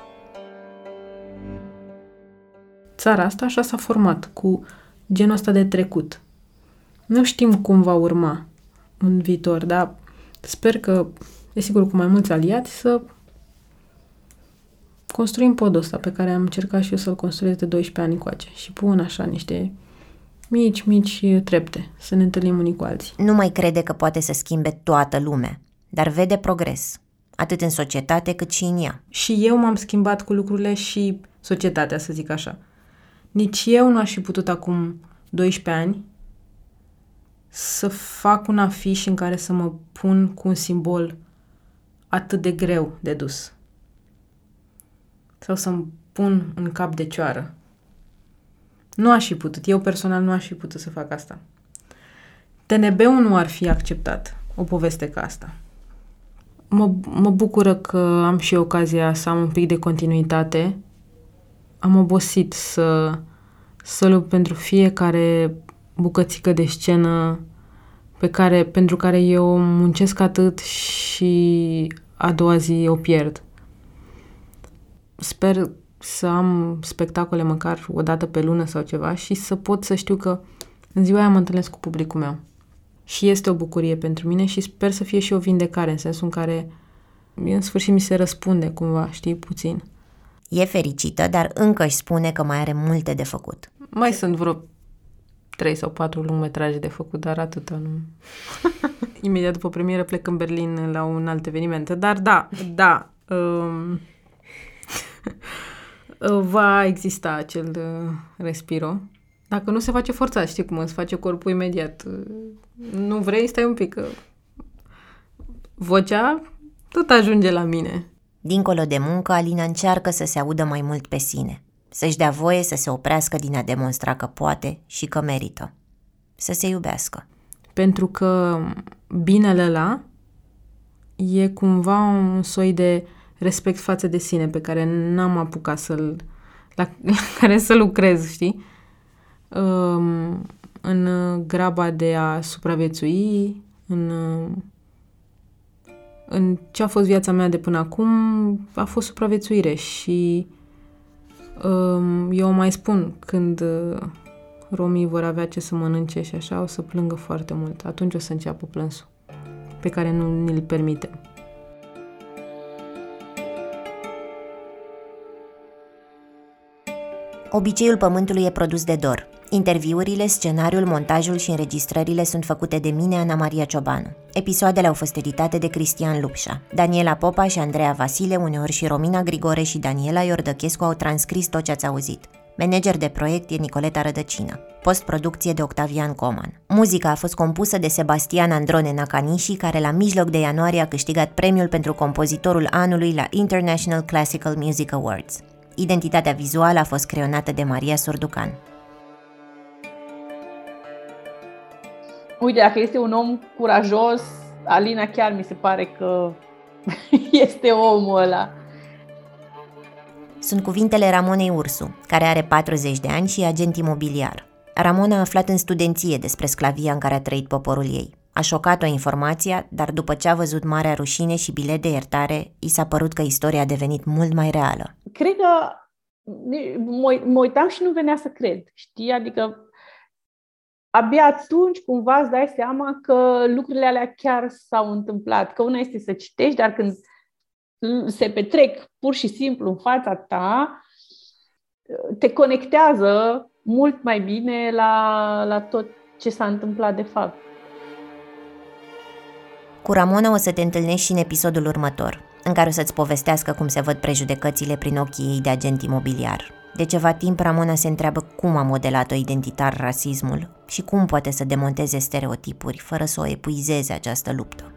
Țara asta așa s-a format, cu genul ăsta de trecut. Nu știm cum va urma în viitor, dar sper că, desigur, cu mai mulți aliați, să construim podul ăsta pe care am încercat și eu să-l construiesc de 12 ani încoace și pun așa niște mici, mici trepte, să ne întâlnim unii cu alții. Nu mai crede că poate să schimbe toată lumea, dar vede progres, atât în societate cât și în ea. Și eu m-am schimbat cu lucrurile și societatea, să zic așa. Nici eu nu aș fi putut acum 12 ani să fac un afiș în care să mă pun cu un simbol atât de greu de dus. Sau să-mi pun în cap de cioară. Nu aș fi putut. Eu personal nu aș fi putut să fac asta. TNB-ul nu ar fi acceptat o poveste ca asta. Mă, mă bucură că am și ocazia să am un pic de continuitate. Am obosit să, să lupt pentru fiecare bucățică de scenă pe care, pentru care eu muncesc atât și a doua zi o pierd. Sper să am spectacole măcar o dată pe lună sau ceva și să pot să știu că în ziua aia mă întâlnesc cu publicul meu. Și este o bucurie pentru mine și sper să fie și o vindecare, în sensul în care în sfârșit mi se răspunde cumva, știi, puțin. E fericită, dar încă își spune că mai are multe de făcut. Mai sunt vreo trei sau patru lungmetraje de făcut, dar atâta nu. Imediat după premieră plec în Berlin la un alt eveniment. Dar da, da. Um, va exista acel uh, respiro. Dacă nu se face forțat, știi cum se face corpul imediat. Nu vrei, stai un pic. Vocea tot ajunge la mine. Dincolo de muncă, Alina încearcă să se audă mai mult pe sine să-și dea voie să se oprească din a demonstra că poate și că merită. Să se iubească. Pentru că binele ăla e cumva un soi de respect față de sine pe care n-am apucat să-l la, la care să lucrez, știi? Um, în graba de a supraviețui, în, în ce a fost viața mea de până acum, a fost supraviețuire și eu mai spun, când uh, romii vor avea ce să mănânce și așa, o să plângă foarte mult. Atunci o să înceapă plânsul, pe care nu ni-l permitem. Obiceiul Pământului e produs de Dor. Interviurile, scenariul, montajul și înregistrările sunt făcute de mine, Ana Maria Ciobanu. Episoadele au fost editate de Cristian Lupșa. Daniela Popa și Andreea Vasile, uneori și Romina Grigore și Daniela Iordăchescu au transcris tot ce ați auzit. Manager de proiect e Nicoleta Rădăcină. Postproducție de Octavian Coman. Muzica a fost compusă de Sebastian Androne Nakanishi, care la mijloc de ianuarie a câștigat premiul pentru compozitorul anului la International Classical Music Awards. Identitatea vizuală a fost creionată de Maria Surducan. Uite, dacă este un om curajos, Alina chiar mi se pare că este omul ăla. Sunt cuvintele Ramonei Ursu, care are 40 de ani și e agent imobiliar. Ramona a aflat în studenție despre sclavia în care a trăit poporul ei. A șocat-o informația, dar după ce a văzut Marea Rușine și bilet de iertare, i s-a părut că istoria a devenit mult mai reală. Cred că mă uitam și nu venea să cred, știi? Adică abia atunci cumva îți dai seama că lucrurile alea chiar s-au întâmplat. Că una este să citești, dar când se petrec pur și simplu în fața ta, te conectează mult mai bine la, la tot ce s-a întâmplat de fapt. Cu Ramona o să te întâlnești și în episodul următor, în care o să-ți povestească cum se văd prejudecățile prin ochii ei de agent imobiliar. De ceva timp, Ramona se întreabă cum a modelat-o identitar rasismul și cum poate să demonteze stereotipuri fără să o epuizeze această luptă.